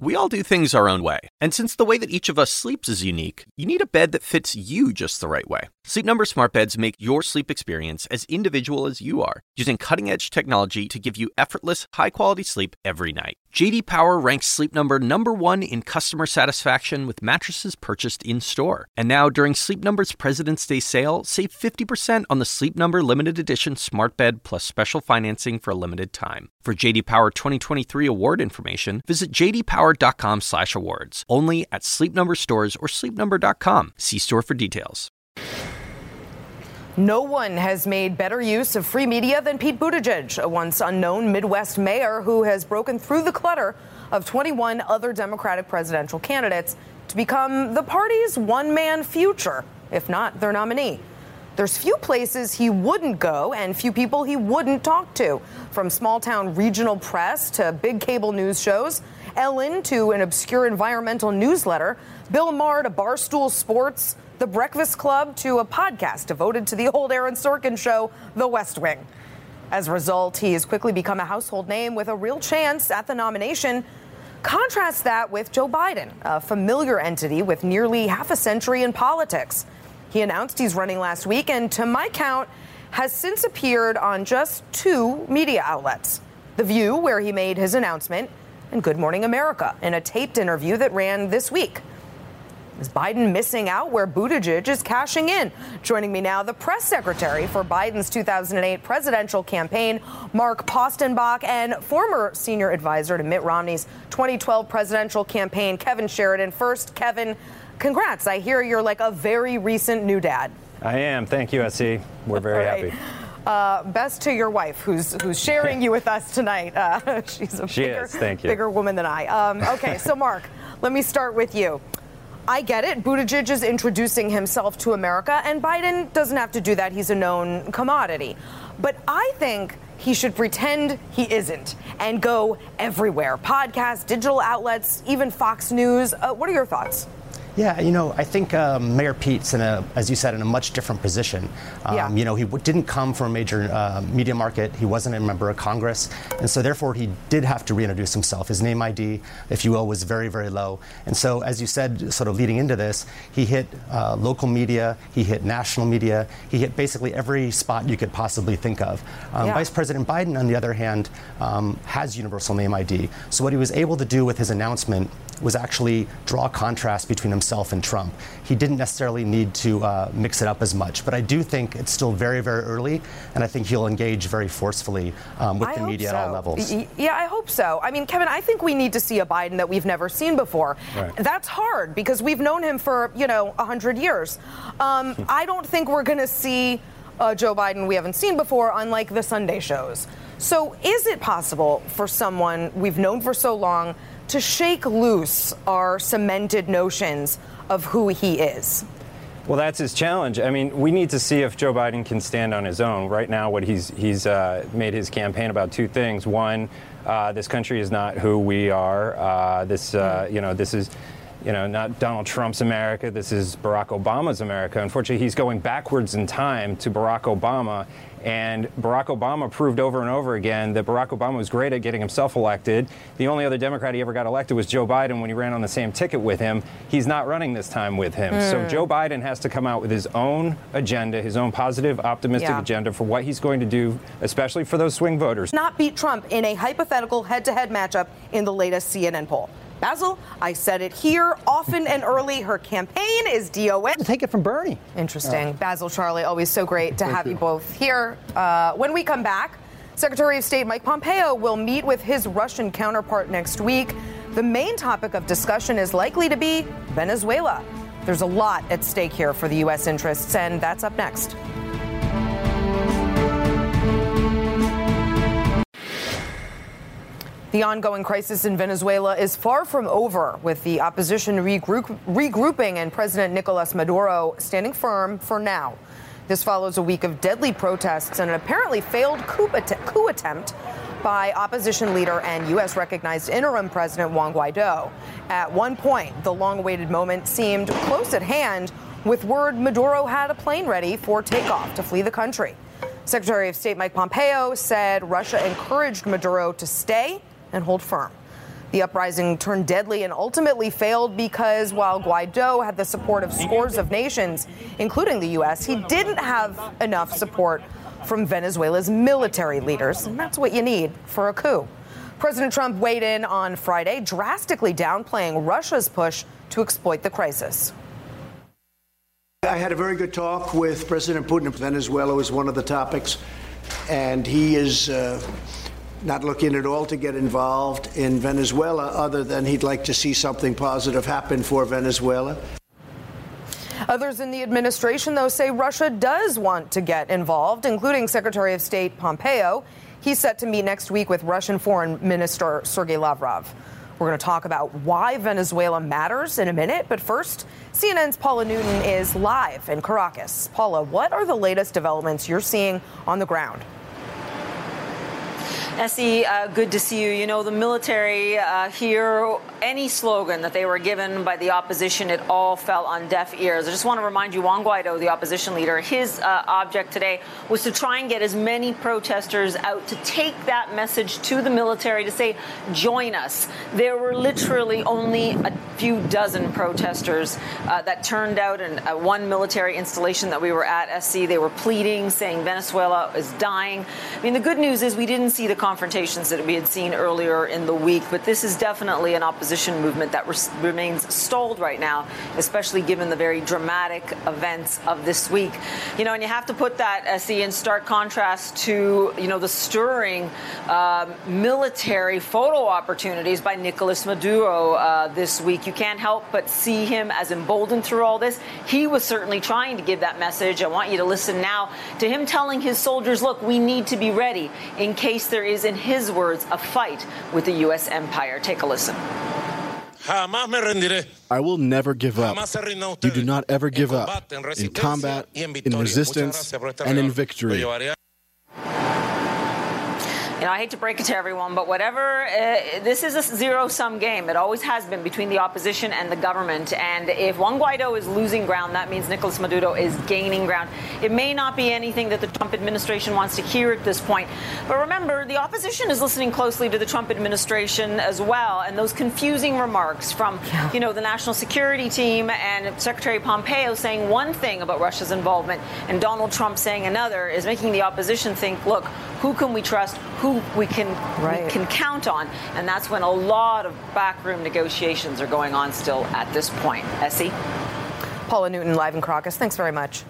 We all do things our own way, and since the way that each of us sleeps is unique, you need a bed that fits you just the right way. Sleep Number smart beds make your sleep experience as individual as you are, using cutting-edge technology to give you effortless, high-quality sleep every night. JD Power ranks Sleep Number number 1 in customer satisfaction with mattresses purchased in-store. And now during Sleep Number's President's Day sale, save 50% on the Sleep Number limited edition smart bed plus special financing for a limited time. For JD Power 2023 award information, visit jdpower.com/awards. Only at Sleep Number stores or sleepnumber.com. See store for details. No one has made better use of free media than Pete Buttigieg, a once unknown Midwest mayor who has broken through the clutter of 21 other Democratic presidential candidates to become the party's one man future, if not their nominee. There's few places he wouldn't go and few people he wouldn't talk to, from small town regional press to big cable news shows, Ellen to an obscure environmental newsletter, Bill Maher to Barstool Sports, The Breakfast Club to a podcast devoted to the old Aaron Sorkin show, The West Wing. As a result, he has quickly become a household name with a real chance at the nomination. Contrast that with Joe Biden, a familiar entity with nearly half a century in politics. He announced he's running last week, and to my count, has since appeared on just two media outlets The View, where he made his announcement, and Good Morning America in a taped interview that ran this week. Is Biden missing out where Buttigieg is cashing in? Joining me now, the press secretary for Biden's 2008 presidential campaign, Mark Paustenbach, and former senior advisor to Mitt Romney's 2012 presidential campaign, Kevin Sheridan. First, Kevin, congrats. I hear you're like a very recent new dad. I am. Thank you, SE. We're very right. happy. Uh, best to your wife, who's who's sharing you with us tonight. Uh, she's a she bigger, is. Thank you. bigger woman than I. Um, okay, so Mark, let me start with you. I get it. Buttigieg is introducing himself to America, and Biden doesn't have to do that. He's a known commodity. But I think he should pretend he isn't and go everywhere podcasts, digital outlets, even Fox News. Uh, what are your thoughts? Yeah, you know, I think um, Mayor Pete's in a, as you said, in a much different position. Um, Yeah. You know, he w- didn't come from a major uh, media market. He wasn't a member of Congress, and so therefore he did have to reintroduce himself. His name ID, if you will, was very, very low. And so, as you said, sort of leading into this, he hit uh, local media, he hit national media, he hit basically every spot you could possibly think of. Um, Yeah. Vice President Biden, on the other hand, um, has universal name ID. So what he was able to do with his announcement was actually draw a contrast between himself and Trump. He didn't necessarily need to uh, mix it up as much, but I do think it's still very, very early, and I think he'll engage very forcefully um, with I the media so. at all levels. Yeah, I hope so. I mean, Kevin, I think we need to see a Biden that we've never seen before. Right. That's hard because we've known him for, you know, 100 years. Um, I don't think we're going to see uh, Joe Biden we haven't seen before, unlike the Sunday shows. So, is it possible for someone we've known for so long to shake loose our cemented notions of who he is? Well, that's his challenge. I mean, we need to see if Joe Biden can stand on his own. Right now, what he's he's uh, made his campaign about two things. One, uh, this country is not who we are. Uh, this, uh, you know, this is. You know, not Donald Trump's America. This is Barack Obama's America. Unfortunately, he's going backwards in time to Barack Obama. And Barack Obama proved over and over again that Barack Obama was great at getting himself elected. The only other Democrat he ever got elected was Joe Biden when he ran on the same ticket with him. He's not running this time with him. So mm. Joe Biden has to come out with his own agenda, his own positive, optimistic Yeah. agenda for what he's going to do, especially for those swing voters. not beat Trump in a hypothetical head to head matchup in the latest CNN poll. Basil, I said it here often and early. Her campaign is DOA. Take it from Bernie. Interesting. Basil, Charlie, always so great to have you. both here. Uh, when we come back, Secretary of State Mike Pompeo will meet with his Russian counterpart next week. The main topic of discussion is likely to be Venezuela. There's a lot at stake here for the U.S. interests, and that's up next. The ongoing crisis in Venezuela is far from over, with the opposition regroup- regrouping and President Nicolas Maduro standing firm for now. This follows a week of deadly protests and an apparently failed coup, att- coup attempt by opposition leader and U.S. recognized interim President Juan Guaido. At one point, the long awaited moment seemed close at hand, with word Maduro had a plane ready for takeoff to flee the country. Secretary of State Mike Pompeo said Russia encouraged Maduro to stay and hold firm. The uprising turned deadly and ultimately failed because while Guaido had the support of scores of nations, including the U.S., he didn't have enough support from Venezuela's military leaders. And that's what you need for a coup. President Trump weighed in on Friday, drastically downplaying Russia's push to exploit the crisis. I had a very good talk with President Putin. Venezuela was one of the topics, and he is. Uh, not looking at all to get involved in Venezuela, other than he'd like to see something positive happen for Venezuela. Others in the administration, though, say Russia does want to get involved, including Secretary of State Pompeo. He's set to meet next week with Russian Foreign Minister Sergei Lavrov. We're going to talk about why Venezuela matters in a minute, but first, CNN's Paula Newton is live in Caracas. Paula, what are the latest developments you're seeing on the ground? S.E., uh, good to see you. You know, the military uh, here, any slogan that they were given by the opposition, it all fell on deaf ears. I just want to remind you, Juan Guaido, the opposition leader, his uh, object today was to try and get as many protesters out to take that message to the military to say, join us. There were literally only a few dozen protesters uh, that turned out in uh, one military installation that we were at, SC. They were pleading, saying Venezuela is dying. I mean, the good news is we didn't see the confrontations that we had seen earlier in the week. But this is definitely an opposition movement that res- remains stalled right now, especially given the very dramatic events of this week. You know, and you have to put that, S.E., in stark contrast to, you know, the stirring um, military photo opportunities by Nicolas Maduro uh, this week. You can't help but see him as emboldened through all this. He was certainly trying to give that message. I want you to listen now to him telling his soldiers, look, we need to be ready in case there is is, in his words, a fight with the U.S. empire. Take a listen. I will never give up. You do not ever give up in combat, in resistance, and in victory. You know, I hate to break it to everyone, but whatever, uh, this is a zero sum game. It always has been between the opposition and the government. And if Juan Guaido is losing ground, that means Nicolas Maduro is gaining ground. It may not be anything that the Trump administration wants to hear at this point. But remember, the opposition is listening closely to the Trump administration as well. And those confusing remarks from, you know, the national security team and Secretary Pompeo saying one thing about Russia's involvement and Donald Trump saying another is making the opposition think, look, who can we trust? Who we can right. we can count on? And that's when a lot of backroom negotiations are going on still at this point. Essie? Paula Newton, live in Caracas. Thanks very much.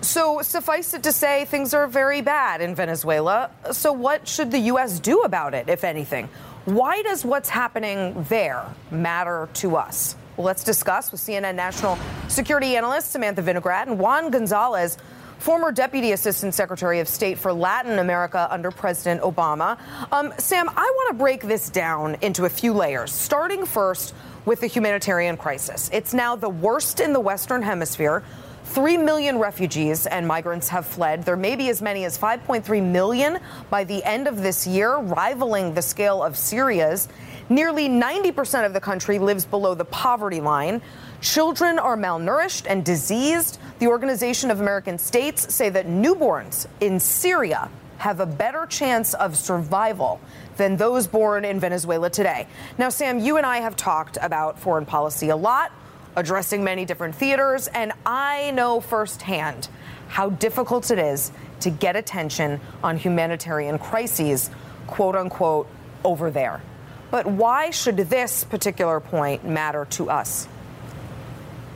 So, suffice it to say, things are very bad in Venezuela. So, what should the U.S. do about it, if anything? Why does what's happening there matter to us? Well, let's discuss with CNN national security analyst Samantha Vinograd and Juan Gonzalez former Deputy Assistant Secretary of State for Latin America under President Obama. Um, Sam, I want to break this down into a few layers, starting first with the humanitarian crisis. It's now the worst in the Western Hemisphere. Three million refugees and migrants have fled. There may be as many as 5.3 million by the end of this year, rivaling the scale of Syria's. Nearly 90% of the country lives below the poverty line. Children are malnourished and diseased. The Organization of American States say that newborns in Syria have a better chance of survival than those born in Venezuela today. Now, Sam, you and I have talked about foreign policy a lot, addressing many different theaters, and I know firsthand how difficult it is to get attention on humanitarian crises, quote unquote, over there. But why should this particular point matter to us?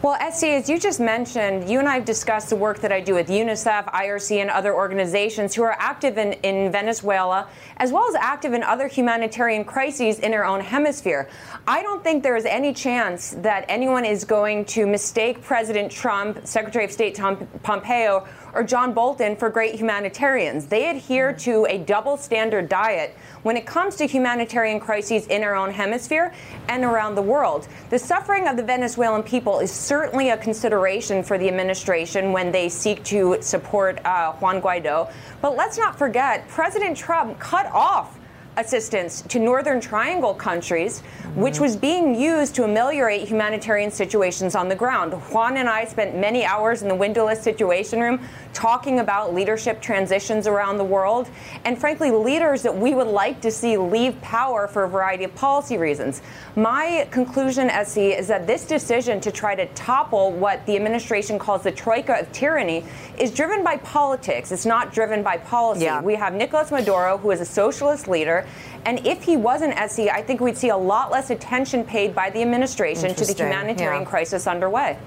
Well, Esty, as you just mentioned, you and I have discussed the work that I do with UNICEF, IRC, and other organizations who are active in, in Venezuela, as well as active in other humanitarian crises in our own hemisphere. I don't think there is any chance that anyone is going to mistake President Trump, Secretary of State Tom Pompeo, or John Bolton for great humanitarians. They adhere to a double standard diet when it comes to humanitarian crises in our own hemisphere and around the world. The suffering of the Venezuelan people is certainly a consideration for the administration when they seek to support uh, Juan Guaido. But let's not forget, President Trump cut off assistance to Northern Triangle countries, mm-hmm. which was being used to ameliorate humanitarian situations on the ground. Juan and I spent many hours in the windowless situation room talking about leadership transitions around the world, and frankly, leaders that we would like to see leave power for a variety of policy reasons. My conclusion, S.E., is that this decision to try to topple what the administration calls the troika of tyranny is driven by politics. It's not driven by policy. Yeah. We have Nicolas Maduro, who is a socialist leader, and if he wasn't S.E., I think we'd see a lot less attention paid by the administration to the humanitarian yeah. crisis underway.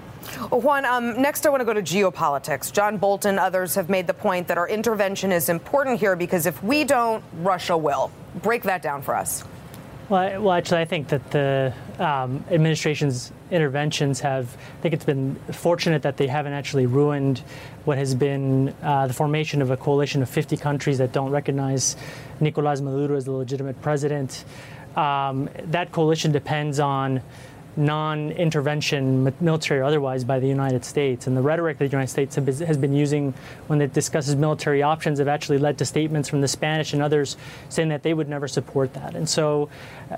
Juan, um, next I want to go to geopolitics. John Bolton, others have made the point that our intervention is important here because if we don't, Russia will. Break that down for us. Well, well actually, I think that the um, administration's interventions have, I think it's been fortunate that they haven't actually ruined what has been uh, the formation of a coalition of 50 countries that don't recognize Nicolas Maduro as the legitimate president. Um, that coalition depends on non intervention, military or otherwise, by the United States. And the rhetoric that the United States has been using when it discusses military options have actually led to statements from the Spanish and others saying that they would never support that. And so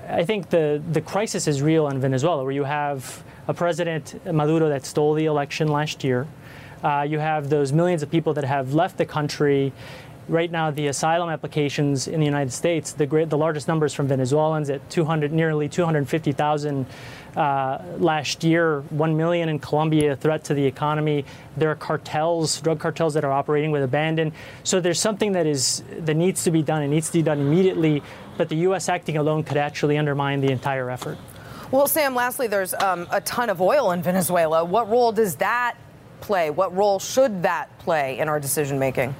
I think the, the crisis is real in Venezuela, where you have a president, Maduro, that stole the election last year. Uh, you have those millions of people that have left the country right now the asylum applications in the United States, the, great, the largest numbers from Venezuelans at 200, nearly 250,000 uh, last year, 1 million in Colombia, a threat to the economy. There are cartels, drug cartels that are operating with abandon. So there's something that is that needs to be done. It needs to be done immediately. But the U.S. acting alone could actually undermine the entire effort. Well, Sam, lastly, there's um, a ton of oil in Venezuela. What role does that play? What role should that play in our decision making?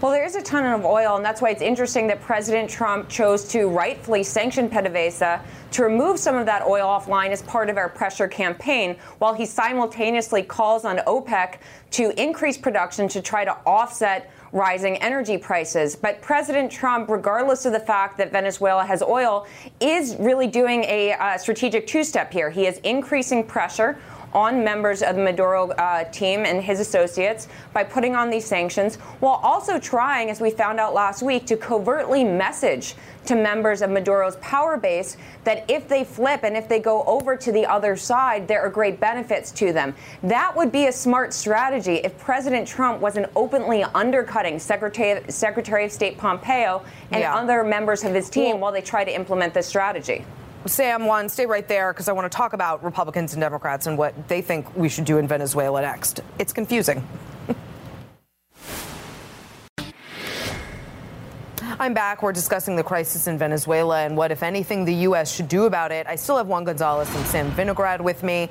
Well, there is a ton of oil, and that's why it's interesting that President Trump chose to rightfully sanction PDVSA to remove some of that oil offline as part of our pressure campaign, while he simultaneously calls on OPEC to increase production to try to offset rising energy prices. But President Trump, regardless of the fact that Venezuela has oil, is really doing a uh, strategic two step here. He is increasing pressure on members of the Maduro uh, team and his associates by putting on these sanctions, while also trying, as we found out last week, to covertly message to members of Maduro's power base that if they flip and if they go over to the other side, there are great benefits to them. That would be a smart strategy if President Trump wasn't openly undercutting Secretary, Secretary of State Pompeo and yeah. other members of his team while they try to implement this strategy. Sam, Juan, stay right there because I want to talk about Republicans and Democrats and what they think we should do in Venezuela next. It's confusing. I'm back. We're discussing the crisis in Venezuela and what, if anything, the U.S. should do about it. I still have Juan Gonzalez and Sam Vinograd with me.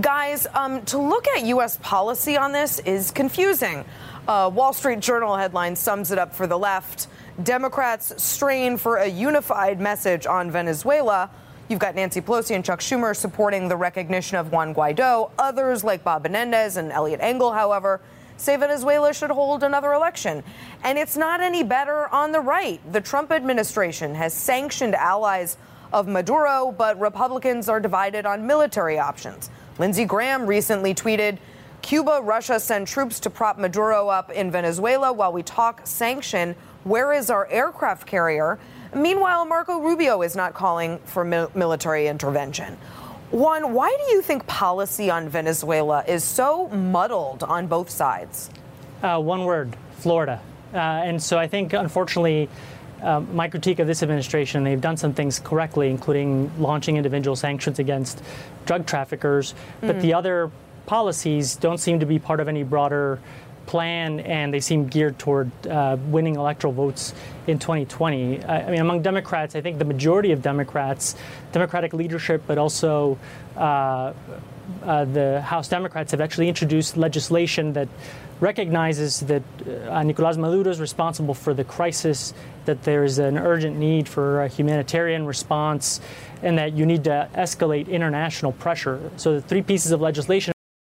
Guys, um, to look at U.S. policy on this is confusing. Uh, Wall Street Journal headline sums it up for the left. Democrats strain for a unified message on Venezuela. You've got Nancy Pelosi and Chuck Schumer supporting the recognition of Juan Guaido. Others, like Bob Menendez and Eliot Engel, however, say Venezuela should hold another election. And it's not any better on the right. The Trump administration has sanctioned allies of Maduro, but Republicans are divided on military options. Lindsey Graham recently tweeted Cuba, Russia send troops to prop Maduro up in Venezuela while we talk sanction. Where is our aircraft carrier? Meanwhile, Marco Rubio is not calling for military intervention. Juan, why do you think policy on Venezuela is so muddled on both sides? Uh, one word Florida. Uh, and so I think, unfortunately, uh, my critique of this administration, they've done some things correctly, including launching individual sanctions against drug traffickers. But mm. the other policies don't seem to be part of any broader plan, and they seem geared toward uh, winning electoral votes in 2020. I, I, mean, among Democrats, I think the majority of Democrats, Democratic leadership, but also uh, uh, the House Democrats have actually introduced legislation that recognizes that uh, Nicolas Maduro is responsible for the crisis, that there is an urgent need for a humanitarian response, and that you need to escalate international pressure. So the three pieces of legislation.